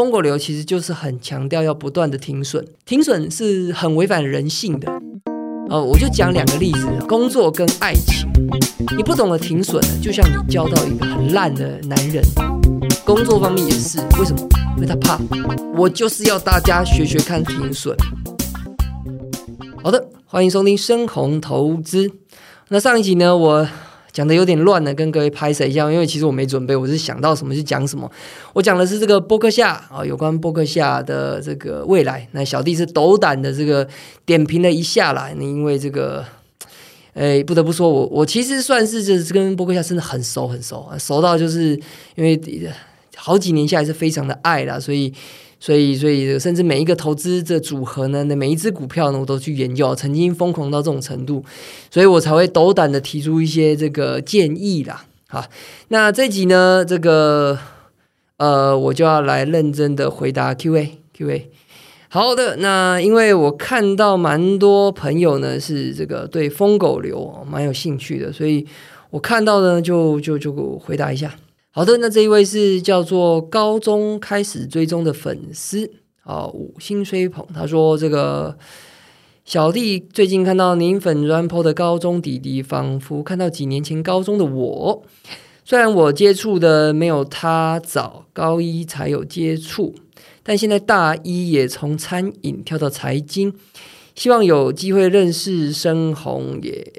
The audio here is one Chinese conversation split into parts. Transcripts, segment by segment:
疯狗流其实就是很强调要不断的停损，停损是很违反人性的。呃，我就讲两个例子，工作跟爱情。你不懂得停损，就像你交到一个很烂的男人。工作方面也是，为什么？因为他怕。我就是要大家学学看停损。好的，欢迎收听深红投资。那上一集呢，我。讲的有点乱呢，跟各位拍摄一下，因为其实我没准备，我是想到什么就讲什么。我讲的是这个波克夏啊，有关波克夏的这个未来。那小弟是斗胆的这个点评了一下啦，因为这个，哎，不得不说我我其实算是就是跟波克夏真的很熟很熟，熟到就是因为好几年下来是非常的爱啦，所以。所以，所以甚至每一个投资的组合呢，那每一只股票呢，我都去研究，曾经疯狂到这种程度，所以我才会斗胆的提出一些这个建议啦。好，那这集呢，这个呃，我就要来认真的回答 Q&A。Q&A，好的，那因为我看到蛮多朋友呢是这个对疯狗流蛮有兴趣的，所以我看到呢就就就回答一下。好的，那这一位是叫做高中开始追踪的粉丝啊，五星吹捧。他说：“这个小弟最近看到您粉砖 po 的高中弟弟，仿佛看到几年前高中的我。虽然我接触的没有他早，高一才有接触，但现在大一也从餐饮跳到财经，希望有机会认识深红，也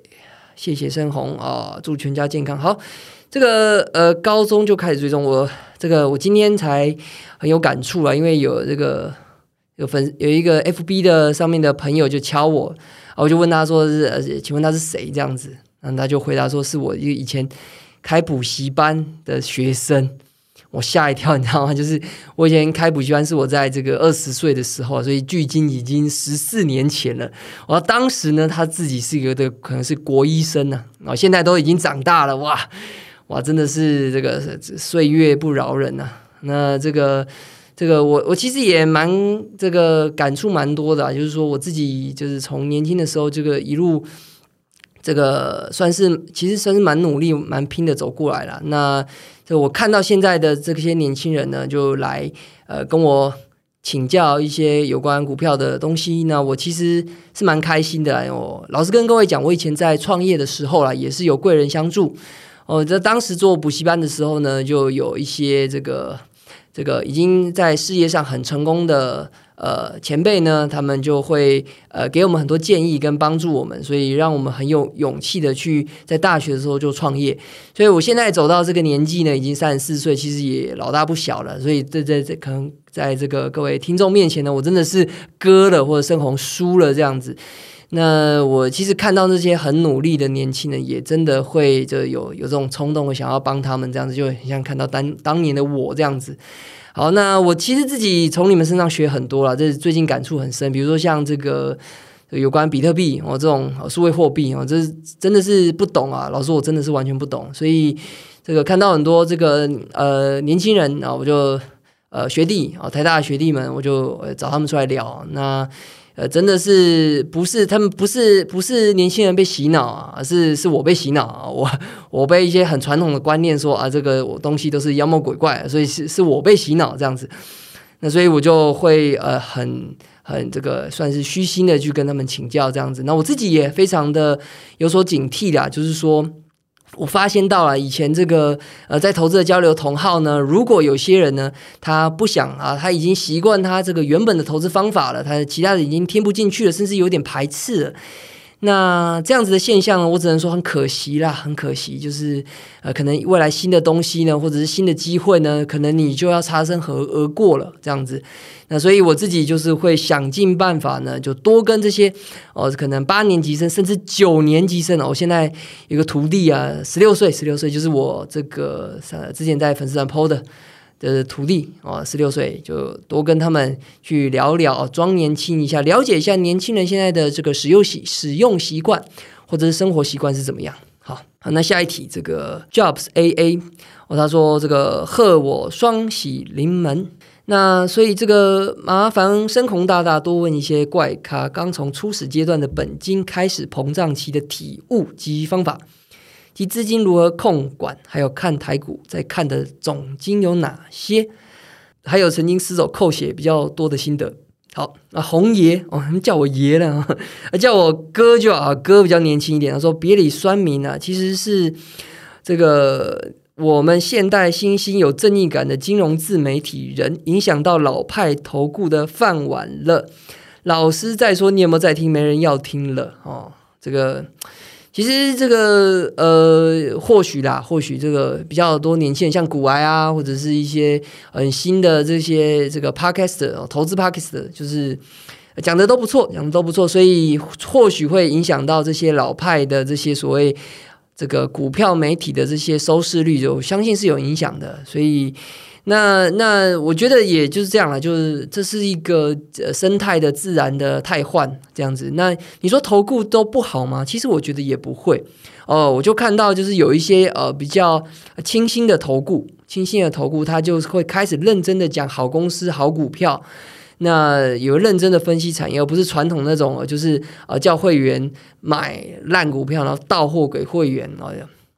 谢谢深红啊，祝全家健康。好。”这个呃，高中就开始追踪我，这个我今天才很有感触了，因为有这个有粉有一个 F B 的上面的朋友就敲我，我就问他说是呃，请问他是谁这样子，然后他就回答说是我一个以前开补习班的学生，我吓一跳，你知道吗？就是我以前开补习班是我在这个二十岁的时候，所以距今已经十四年前了。我当时呢，他自己是一个的可能是国医生呢，啊，现在都已经长大了，哇！哇，真的是这个岁月不饶人呐！那这个这个，我我其实也蛮这个感触蛮多的，就是说我自己就是从年轻的时候，这个一路这个算是其实算是蛮努力、蛮拼的走过来了。那就我看到现在的这些年轻人呢，就来呃跟我请教一些有关股票的东西，那我其实是蛮开心的。我老实跟各位讲，我以前在创业的时候啦，也是有贵人相助。哦，在当时做补习班的时候呢，就有一些这个这个已经在事业上很成功的呃前辈呢，他们就会呃给我们很多建议跟帮助我们，所以让我们很有勇气的去在大学的时候就创业。所以我现在走到这个年纪呢，已经三十四岁，其实也老大不小了。所以在在在可能在这个各位听众面前呢，我真的是割了或者深红输了这样子。那我其实看到那些很努力的年轻人，也真的会就有有这种冲动，我想要帮他们这样子，就很像看到当当年的我这样子。好，那我其实自己从你们身上学很多了，这是最近感触很深。比如说像这个有关比特币哦，这种数位货币哦，这真的是不懂啊。老师，我真的是完全不懂，所以这个看到很多这个呃年轻人啊，我就呃学弟啊，台大的学弟们，我就找他们出来聊那。呃，真的是不是他们不是不是年轻人被洗脑啊，而是是我被洗脑啊，我我被一些很传统的观念说啊，这个东西都是妖魔鬼怪，所以是是我被洗脑这样子，那所以我就会呃很很这个算是虚心的去跟他们请教这样子，那我自己也非常的有所警惕啦，就是说。我发现到了以前这个呃，在投资的交流同号呢，如果有些人呢，他不想啊，他已经习惯他这个原本的投资方法了，他其他的已经听不进去了，甚至有点排斥了。那这样子的现象呢，我只能说很可惜啦，很可惜，就是呃，可能未来新的东西呢，或者是新的机会呢，可能你就要擦身而而过了这样子。那所以我自己就是会想尽办法呢，就多跟这些哦，可能八年级生甚至九年级生哦，我现在有个徒弟啊，十六岁，十六岁就是我这个呃之前在粉丝团 PO 的。的徒弟哦，十六岁就多跟他们去聊聊，装年轻一下，了解一下年轻人现在的这个使用习使用习惯或者是生活习惯是怎么样。好，好，那下一题，这个 Jobs A A 哦，他说这个贺我双喜临门，那所以这个麻烦深红大大多问一些怪咖刚从初始阶段的本金开始膨胀期的体悟及方法。及资金如何控管，还有看台股在看的总金有哪些？还有曾经失手扣血比较多的心得。好啊，红爷哦，叫我爷了，叫我哥就好，哥比较年轻一点。他说别理酸民啊，其实是这个我们现代新兴有正义感的金融自媒体人，影响到老派投顾的饭碗了。老师在说，你有没有在听？没人要听了哦，这个。其实这个呃，或许啦，或许这个比较多年轻人，像古埃啊，或者是一些很新的这些这个 podcast 投资 podcast，就是讲的都不错，讲的都不错，所以或许会影响到这些老派的这些所谓这个股票媒体的这些收视率，就相信是有影响的，所以。那那我觉得也就是这样了，就是这是一个生态的自然的汰换这样子。那你说投顾都不好吗？其实我觉得也不会哦。我就看到就是有一些呃比较清新的投顾，清新的投顾，他就会开始认真的讲好公司、好股票。那有认真的分析产业，而不是传统那种就是呃叫会员买烂股票，然后到货给会员哦。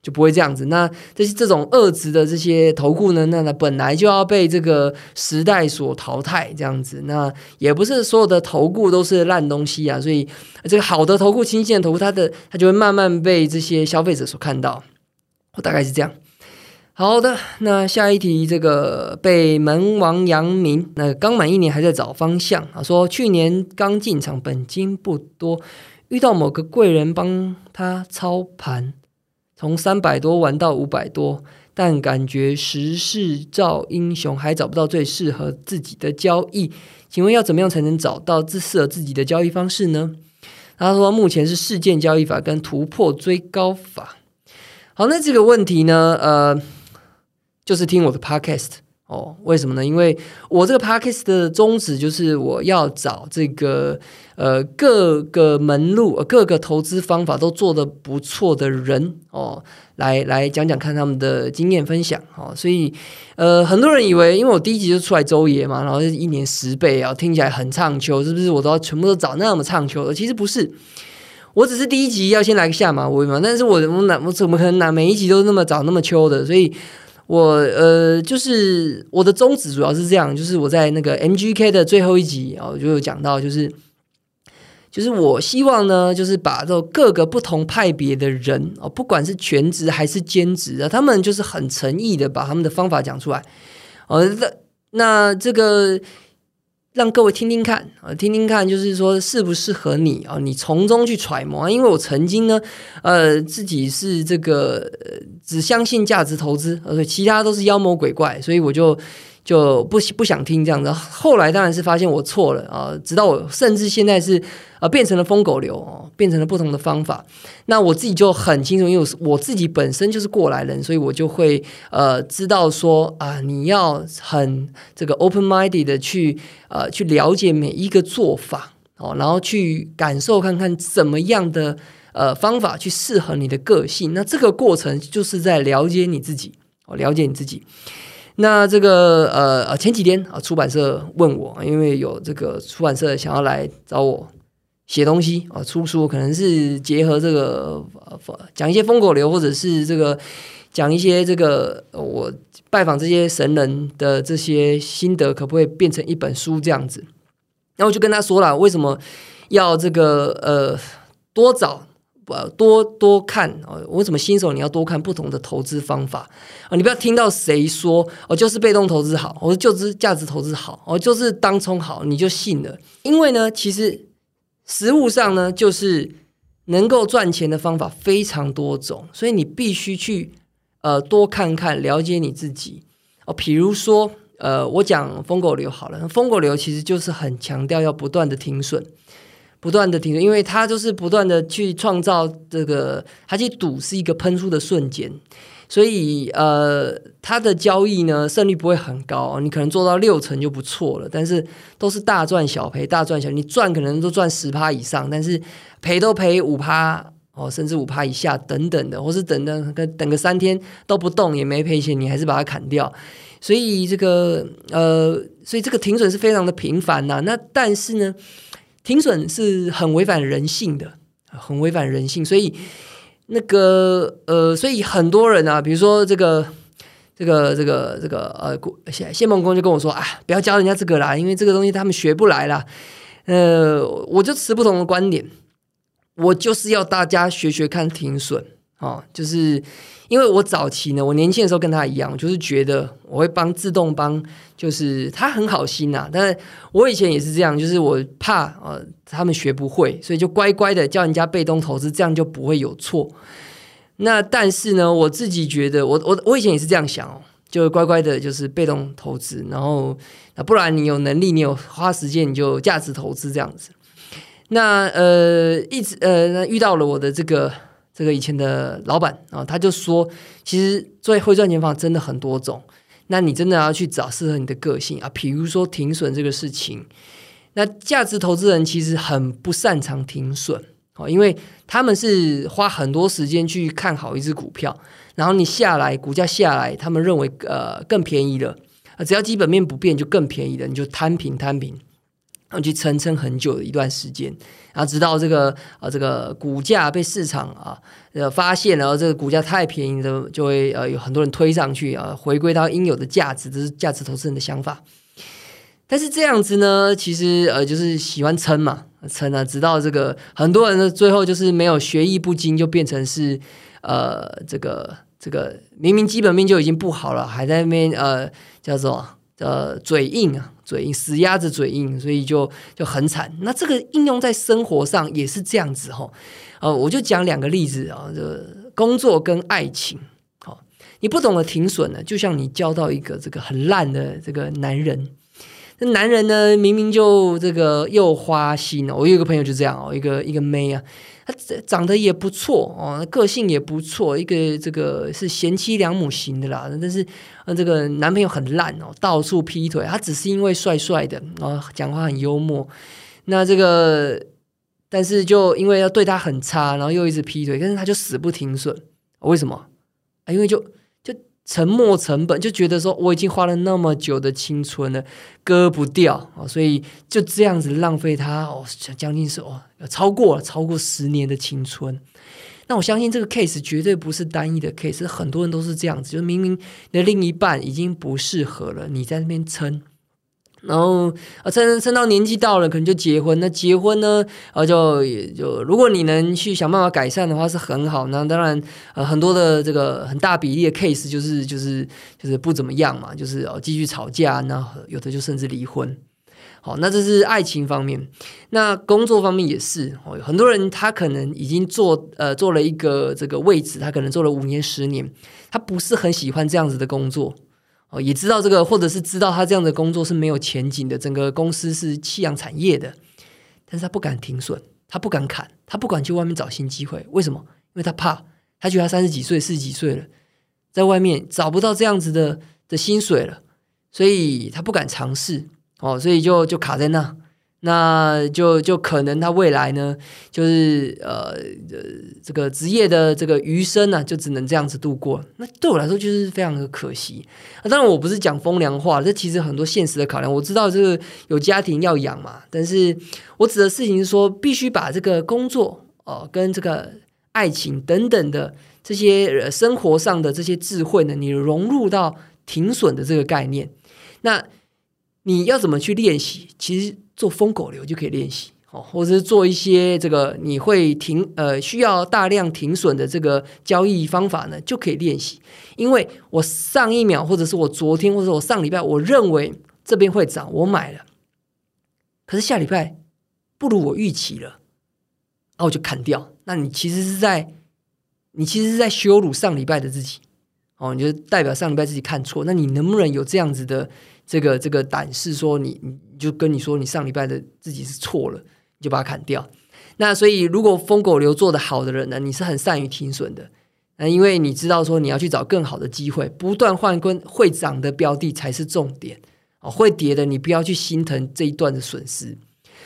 就不会这样子。那这些这种二值的这些投顾呢，那那本来就要被这个时代所淘汰，这样子。那也不是所有的投顾都是烂东西啊，所以这个好的投顾、新鲜的投顾，它的它就会慢慢被这些消费者所看到。我大概是这样。好的，那下一题，这个被门王阳明，那刚满一年还在找方向啊，说去年刚进场，本金不多，遇到某个贵人帮他操盘。从三百多玩到五百多，但感觉时势造英雄，还找不到最适合自己的交易。请问要怎么样才能找到最适合自己的交易方式呢？他说目前是事件交易法跟突破追高法。好，那这个问题呢？呃，就是听我的 podcast。哦，为什么呢？因为我这个 podcast 的宗旨就是我要找这个呃各个门路、各个投资方法都做得不错的人哦，来来讲讲看他们的经验分享哦。所以呃，很多人以为，因为我第一集就出来周爷嘛，然后一年十倍啊，听起来很唱秋，是不是？我都要全部都找那么唱秋的？其实不是，我只是第一集要先来个下马威嘛。但是我我哪我怎么可能哪每一集都那么找那么秋的？所以。我呃，就是我的宗旨主要是这样，就是我在那个 MGK 的最后一集哦，就有讲到，就是就是我希望呢，就是把这各个不同派别的人哦，不管是全职还是兼职啊，他们就是很诚意的把他们的方法讲出来，哦，那那这个。让各位听听看啊，听听看，就是说适不适合你啊？你从中去揣摩。因为我曾经呢，呃，自己是这个呃只相信价值投资，而且其他都是妖魔鬼怪，所以我就。就不不想听这样子，后来当然是发现我错了啊！直到我甚至现在是呃变成了疯狗流哦，变成了不同的方法。那我自己就很清楚，因为我自己本身就是过来人，所以我就会呃知道说啊，你要很这个 open minded 的去呃去了解每一个做法哦，然后去感受看看怎么样的呃方法去适合你的个性。那这个过程就是在了解你自己哦，了解你自己。那这个呃呃前几天啊，出版社问我，因为有这个出版社想要来找我写东西啊，出书，可能是结合这个讲一些疯狗流，或者是这个讲一些这个我拜访这些神人的这些心得，可不可以变成一本书这样子？然后我就跟他说了，为什么要这个呃多找。不多多看哦，为什么新手你要多看不同的投资方法啊？你不要听到谁说哦，就是被动投资好，或者就是价值投资好，哦，就是当冲好，你就信了。因为呢，其实实物上呢，就是能够赚钱的方法非常多种，所以你必须去呃多看看，了解你自己哦。比如说呃，我讲疯狗流好了，疯狗流其实就是很强调要不断的停损。不断的停，因为它就是不断的去创造这个，它去赌是一个喷出的瞬间，所以呃，它的交易呢胜率不会很高，你可能做到六成就不错了，但是都是大赚小赔，大赚小，你赚可能都赚十趴以上，但是赔都赔五趴哦，甚至五趴以下等等的，或是等等等个三天都不动也没赔钱，你还是把它砍掉，所以这个呃，所以这个停损是非常的频繁呐，那但是呢。停损是很违反人性的，很违反人性，所以那个呃，所以很多人啊，比如说这个，这个这个这个呃，谢谢梦工就跟我说啊，不要教人家这个啦，因为这个东西他们学不来啦。呃，我就持不同的观点，我就是要大家学学看停损哦，就是因为我早期呢，我年轻的时候跟他一样，就是觉得我会帮自动帮，就是他很好心呐，但是我以前也是这样，就是我怕呃他们学不会，所以就乖乖的叫人家被动投资，这样就不会有错。那但是呢，我自己觉得，我我我以前也是这样想哦，就乖乖的，就是被动投资，然后那不然你有能力，你有花时间，你就价值投资这样子。那呃，一直呃，遇到了我的这个这个以前的老板啊，他就说，其实做会赚钱方法真的很多种，那你真的要去找适合你的个性啊，比如说停损这个事情，那价值投资人其实很不擅长停损。哦，因为他们是花很多时间去看好一只股票，然后你下来，股价下来，他们认为呃更便宜了，只要基本面不变就更便宜了，你就摊平摊平，然后去撑撑很久的一段时间，然后直到这个呃这个股价被市场啊呃发现，然后这个股价太便宜的，就会呃有很多人推上去啊，回归到应有的价值，这是价值投资人的想法。但是这样子呢，其实呃就是喜欢撑嘛。撑啊，直到这个很多人呢，最后就是没有学艺不精，就变成是呃，这个这个明明基本面就已经不好了，还在那边呃叫做呃嘴硬啊，嘴硬死鸭子嘴硬，所以就就很惨。那这个应用在生活上也是这样子哈。呃，我就讲两个例子啊，这工作跟爱情。好，你不懂得停损呢，就像你交到一个这个很烂的这个男人。那男人呢？明明就这个又花心哦。我有一个朋友就这样哦，一个一个妹啊，她长得也不错哦，个性也不错，一个这个是贤妻良母型的啦。但是，这个男朋友很烂哦，到处劈腿。他只是因为帅帅的，然后讲话很幽默。那这个，但是就因为要对他很差，然后又一直劈腿，但是他就死不停损。为什么？啊，因为就。沉没成本就觉得说我已经花了那么久的青春了，割不掉啊，所以就这样子浪费他哦，将近是哦超过了超过十年的青春。那我相信这个 case 绝对不是单一的 case，很多人都是这样子，就是明明你的另一半已经不适合了，你在那边撑。然后啊，撑撑到年纪到了，可能就结婚。那结婚呢，啊，就就如果你能去想办法改善的话，是很好。那当然，呃，很多的这个很大比例的 case 就是就是就是不怎么样嘛，就是哦继续吵架，那有的就甚至离婚。好，那这是爱情方面。那工作方面也是哦，很多人他可能已经做呃做了一个这个位置，他可能做了五年十年，他不是很喜欢这样子的工作。哦，也知道这个，或者是知道他这样的工作是没有前景的，整个公司是夕阳产业的，但是他不敢停损，他不敢砍，他不敢去外面找新机会，为什么？因为他怕，他觉得他三十几岁、四十几岁了，在外面找不到这样子的的薪水了，所以他不敢尝试，哦，所以就就卡在那。那就就可能他未来呢，就是呃呃这个职业的这个余生呢，就只能这样子度过。那对我来说就是非常的可惜。当然我不是讲风凉话，这其实很多现实的考量。我知道这个有家庭要养嘛，但是我指的事情是说，必须把这个工作哦跟这个爱情等等的这些生活上的这些智慧呢，你融入到停损的这个概念。那你要怎么去练习？其实。做疯狗流就可以练习哦，或者是做一些这个你会停呃需要大量停损的这个交易方法呢，就可以练习。因为我上一秒，或者是我昨天，或者我上礼拜，我认为这边会涨，我买了，可是下礼拜不如我预期了，那我就砍掉。那你其实是在你其实是在羞辱上礼拜的自己哦，你就代表上礼拜自己看错。那你能不能有这样子的？这个这个胆识说你你就跟你说你上礼拜的自己是错了，你就把它砍掉。那所以如果疯狗流做的好的人呢，你是很善于停损的。那因为你知道说你要去找更好的机会，不断换跟会涨的标的才是重点哦。会跌的你不要去心疼这一段的损失。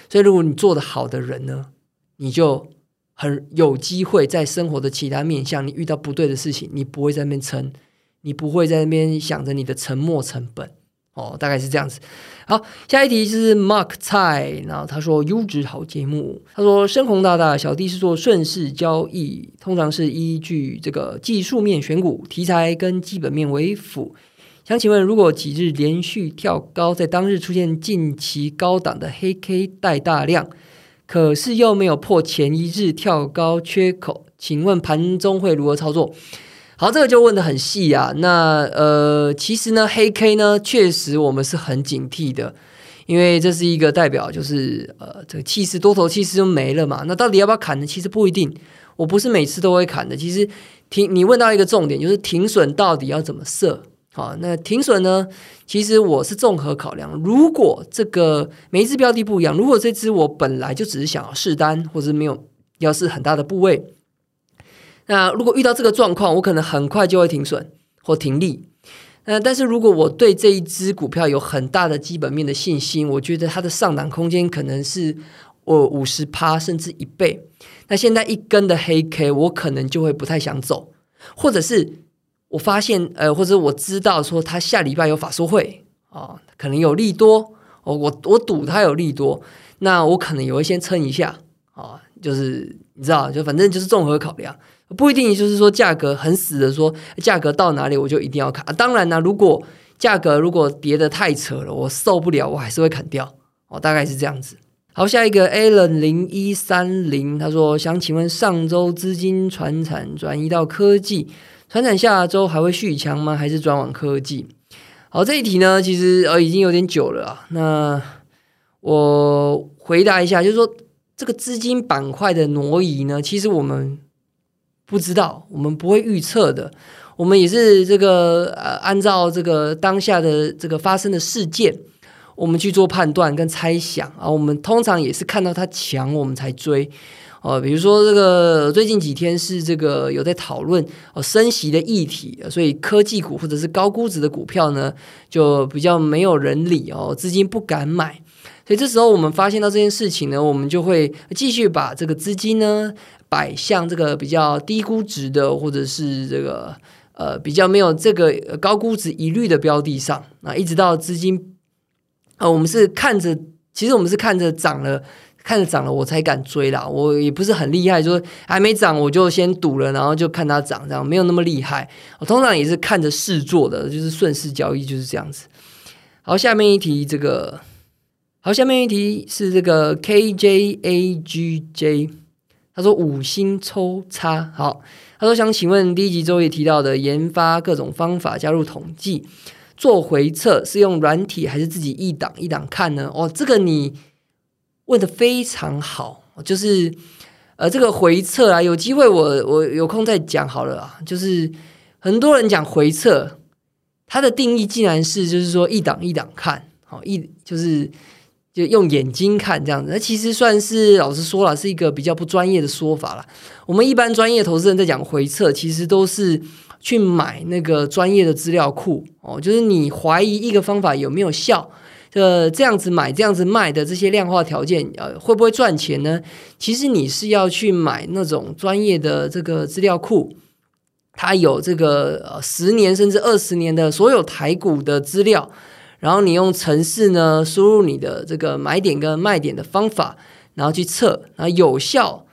所以如果你做的好的人呢，你就很有机会在生活的其他面向，你遇到不对的事情，你不会在那边撑，你不会在那边想着你的沉没成本。哦，大概是这样子。好，下一题是 Mark 蔡，然后他说优质好节目。他说深红大大小弟是做顺势交易，通常是依据这个技术面选股，题材跟基本面为辅。想请问，如果几日连续跳高，在当日出现近期高档的黑 K 带大量，可是又没有破前一日跳高缺口，请问盘中会如何操作？好，这个就问的很细啊。那呃，其实呢，黑 K 呢，确实我们是很警惕的，因为这是一个代表，就是呃，这个气势多头气势就没了嘛。那到底要不要砍呢？其实不一定，我不是每次都会砍的。其实停，你问到一个重点，就是停损到底要怎么设？好，那停损呢？其实我是综合考量，如果这个每一只标的不一样，如果这只我本来就只是想要试单，或者没有要是很大的部位。那如果遇到这个状况，我可能很快就会停损或停利。那但是如果我对这一只股票有很大的基本面的信心，我觉得它的上档空间可能是我五十趴甚至一倍。那现在一根的黑 K，我可能就会不太想走，或者是我发现呃，或者我知道说它下礼拜有法说会啊，可能有利多哦，我我赌它有利多，那我可能也会先撑一下啊，就是你知道，就反正就是综合考量。不一定就是说价格很死的说价格到哪里我就一定要砍。当然呢，如果价格如果跌的太扯了，我受不了，我还是会砍掉。哦，大概是这样子。好，下一个 Alan 零一三零，他说想请问上周资金传产转移到科技，传产下周还会续强吗？还是转往科技？好，这一题呢，其实呃已经有点久了啊。那我回答一下，就是说这个资金板块的挪移呢，其实我们。不知道，我们不会预测的。我们也是这个呃，按照这个当下的这个发生的事件，我们去做判断跟猜想啊。我们通常也是看到它强，我们才追哦。比如说这个最近几天是这个有在讨论哦升息的议题，所以科技股或者是高估值的股票呢，就比较没有人理哦，资金不敢买。所以这时候我们发现到这件事情呢，我们就会继续把这个资金呢。摆向这个比较低估值的，或者是这个呃比较没有这个高估值疑虑的标的上啊，一直到资金啊，我们是看着，其实我们是看着涨了，看着涨了我才敢追啦。我也不是很厉害，说还没涨我就先赌了，然后就看它涨，这样没有那么厉害。我通常也是看着市做的，就是顺势交易就是这样子。好，下面一题这个，好，下面一题是这个 KJAGJ。他说五星抽差好，他说想请问第一集周也提到的研发各种方法加入统计做回测是用软体还是自己一档一档看呢？哦，这个你问的非常好，就是呃这个回测啊，有机会我我有空再讲好了啊。就是很多人讲回测，它的定义竟然是就是说一档一档看好一就是。就用眼睛看这样子，那其实算是老实说了，是一个比较不专业的说法了。我们一般专业投资人在讲回测，其实都是去买那个专业的资料库哦。就是你怀疑一个方法有没有效，呃，这样子买、这样子卖的这些量化条件，呃，会不会赚钱呢？其实你是要去买那种专业的这个资料库，它有这个呃十年甚至二十年的所有台股的资料。然后你用程式呢输入你的这个买点跟卖点的方法，然后去测，然后有效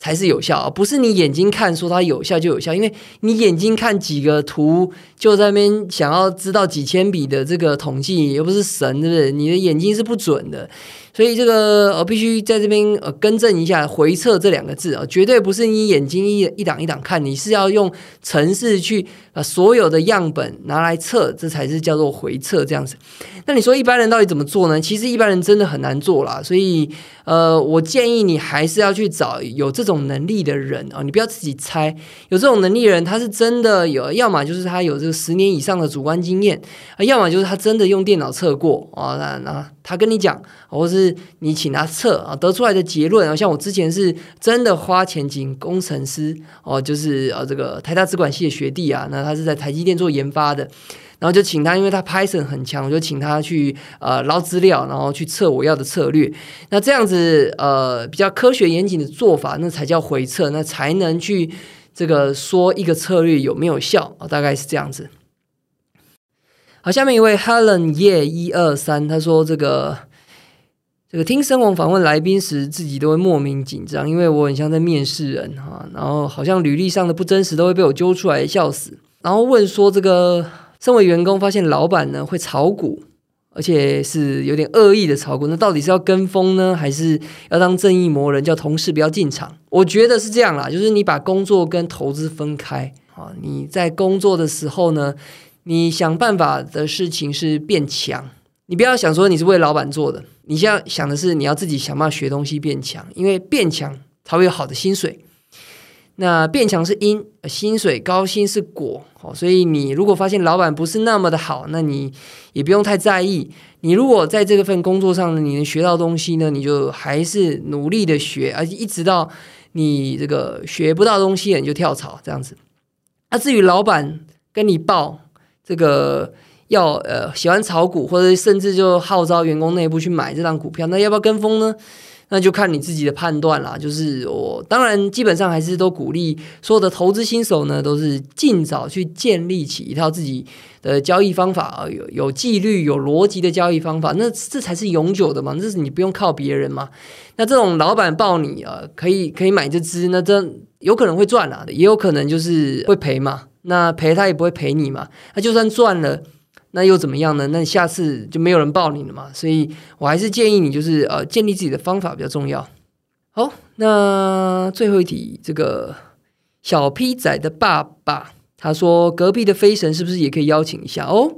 才是有效啊，不是你眼睛看说它有效就有效，因为你眼睛看几个图就在那边想要知道几千笔的这个统计，又不是神，对不对？你的眼睛是不准的。所以这个呃，必须在这边呃更正一下“回测”这两个字啊，绝对不是你眼睛一一档一档看，你是要用程式去把所有的样本拿来测，这才是叫做回测这样子。那你说一般人到底怎么做呢？其实一般人真的很难做啦，所以呃，我建议你还是要去找有这种能力的人啊，你不要自己猜。有这种能力的人，他是真的有，要么就是他有这个十年以上的主观经验啊，要么就是他真的用电脑测过啊，那那他跟你讲，或是。是你请他测啊，得出来的结论啊，像我之前是真的花钱请工程师哦，就是呃这个台大资管系的学弟啊，那他是在台积电做研发的，然后就请他，因为他 Python 很强，我就请他去呃捞资料，然后去测我要的策略。那这样子呃比较科学严谨的做法，那才叫回测，那才能去这个说一个策略有没有效啊，大概是这样子。好，下面一位 Helen 叶一二三，他说这个这个听声王访问来宾时，自己都会莫名紧张，因为我很像在面试人哈，然后好像履历上的不真实都会被我揪出来笑死。然后问说这个身为员工，发现老板呢会炒股，而且是有点恶意的炒股，那到底是要跟风呢，还是要当正义魔人，叫同事不要进场？我觉得是这样啦，就是你把工作跟投资分开啊，你在工作的时候呢。你想办法的事情是变强，你不要想说你是为老板做的，你现在想的是你要自己想办法学东西变强，因为变强才会有好的薪水。那变强是因，薪水高薪是果，好，所以你如果发现老板不是那么的好，那你也不用太在意。你如果在这份工作上，你能学到东西呢，你就还是努力的学，而且一直到你这个学不到东西，你就跳槽这样子。那至于老板跟你报。这个要呃喜欢炒股，或者甚至就号召员工内部去买这张股票，那要不要跟风呢？那就看你自己的判断啦。就是我当然基本上还是都鼓励所有的投资新手呢，都是尽早去建立起一套自己的交易方法啊，有有纪律、有逻辑的交易方法，那这才是永久的嘛。这是你不用靠别人嘛。那这种老板报你啊，可以可以买这只，那这有可能会赚啊，也有可能就是会赔嘛。那赔他也不会赔你嘛，那就算赚了，那又怎么样呢？那下次就没有人报你了嘛。所以我还是建议你，就是呃，建立自己的方法比较重要。好，那最后一题，这个小 P 仔的爸爸他说，隔壁的飞神是不是也可以邀请一下？哦，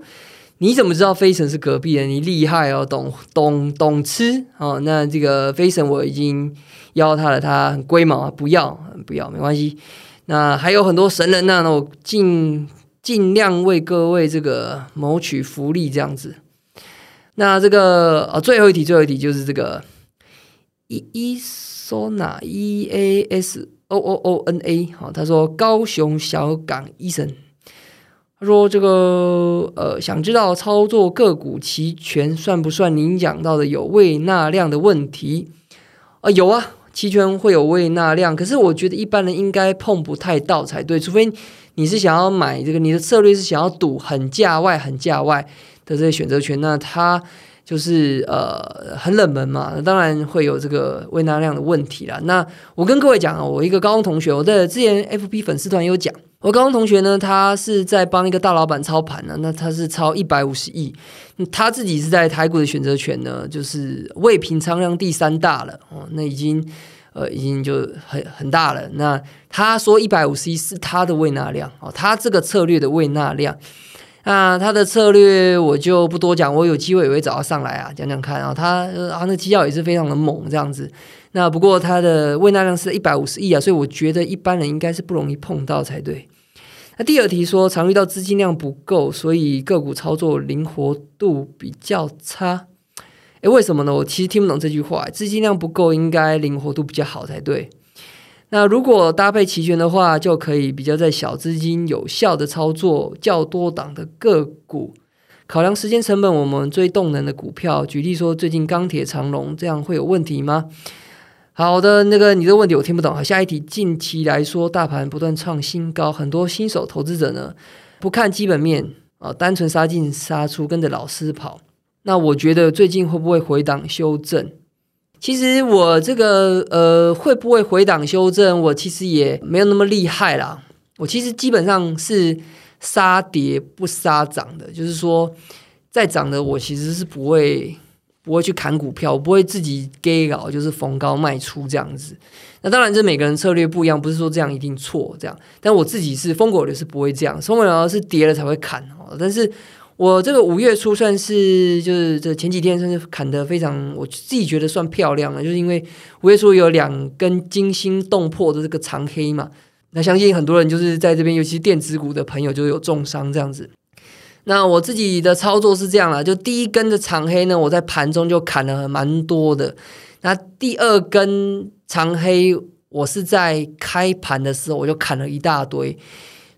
你怎么知道飞神是隔壁的？你厉害哦，懂懂懂吃哦。那这个飞神我已经邀他了，他很龟毛，不要不要，没关系。那还有很多神人呢，那我尽尽量为各位这个谋取福利，这样子。那这个呃，最后一题，最后一题就是这个 E E Sona E A S O O O N A 好，他说高雄小港医生，他说这个呃，想知道操作个股期权算不算您讲到的有胃纳量的问题啊？有啊。期权会有未纳量，可是我觉得一般人应该碰不太到才对，除非你是想要买这个，你的策略是想要赌很价外、很价外的这些选择权，那它就是呃很冷门嘛，当然会有这个未纳量的问题啦。那我跟各位讲啊，我一个高中同学，我在之前 FB 粉丝团有讲，我高中同学呢，他是在帮一个大老板操盘呢，那他是操一百五十亿，他自己是在台股的选择权呢，就是未平仓量第三大了哦，那已经。呃，已经就很很大了。那他说一百五十亿是他的未纳量哦，他这个策略的未纳量。那他的策略我就不多讲，我有机会也会找他上来啊，讲讲看啊。他啊，那绩效也是非常的猛，这样子。那不过他的未纳量是一百五十亿啊，所以我觉得一般人应该是不容易碰到才对。那第二题说，常遇到资金量不够，所以个股操作灵活度比较差。诶，为什么呢？我其实听不懂这句话。资金量不够，应该灵活度比较好才对。那如果搭配齐全的话，就可以比较在小资金有效的操作较多档的个股。考量时间成本，我们最动能的股票，举例说最近钢铁长龙，这样会有问题吗？好的，那个你的问题我听不懂。好，下一题。近期来说，大盘不断创新高，很多新手投资者呢不看基本面啊，单纯杀进杀出，跟着老师跑。那我觉得最近会不会回档修正？其实我这个呃会不会回档修正，我其实也没有那么厉害啦。我其实基本上是杀跌不杀涨的，就是说在涨的我其实是不会不会去砍股票，我不会自己 gay 搞，就是逢高卖出这样子。那当然这每个人策略不一样，不是说这样一定错这样。但我自己是疯狗的是不会这样，疯狗的是跌了才会砍哦。但是。我这个五月初算是就是这前几天算是砍的非常，我自己觉得算漂亮了，就是因为五月初有两根惊心动魄的这个长黑嘛，那相信很多人就是在这边，尤其是电子股的朋友就有重伤这样子。那我自己的操作是这样了，就第一根的长黑呢，我在盘中就砍了蛮多的，那第二根长黑，我是在开盘的时候我就砍了一大堆。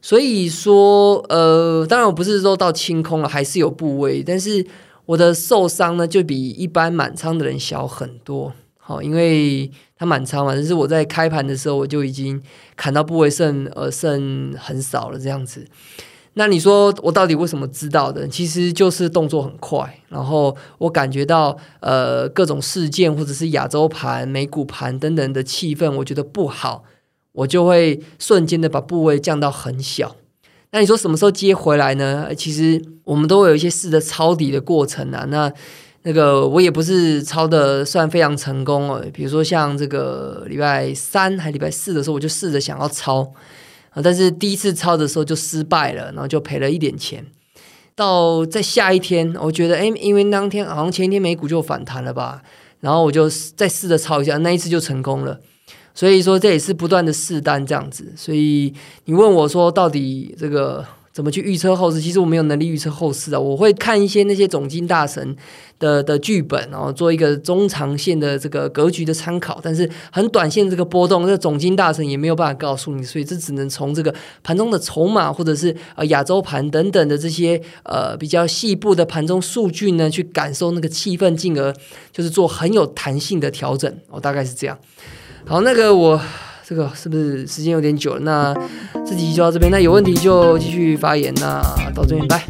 所以说，呃，当然我不是说到清空了，还是有部位，但是我的受伤呢，就比一般满仓的人小很多。好，因为它满仓嘛，但是我在开盘的时候，我就已经砍到部位剩，呃，剩很少了这样子。那你说我到底为什么知道的？其实就是动作很快，然后我感觉到呃各种事件或者是亚洲盘、美股盘等等的气氛，我觉得不好，我就会瞬间的把部位降到很小。那你说什么时候接回来呢？其实我们都会有一些试的抄底的过程啊。那那个我也不是抄的算非常成功哦。比如说像这个礼拜三还礼拜四的时候，我就试着想要抄。啊！但是第一次抄的时候就失败了，然后就赔了一点钱。到在下一天，我觉得哎，因为当天好像前一天美股就反弹了吧，然后我就再试着抄一下，那一次就成功了。所以说这也是不断的试单这样子。所以你问我说，到底这个？怎么去预测后市？其实我没有能力预测后市啊。我会看一些那些总经大神的的剧本，然后做一个中长线的这个格局的参考。但是很短线这个波动，这总经大神也没有办法告诉你，所以这只能从这个盘中的筹码，或者是呃亚洲盘等等的这些呃比较细部的盘中数据呢，去感受那个气氛，进而就是做很有弹性的调整。哦，大概是这样。好，那个我。这个是不是时间有点久了？那这集就到这边，那有问题就继续发言。那到这边，拜。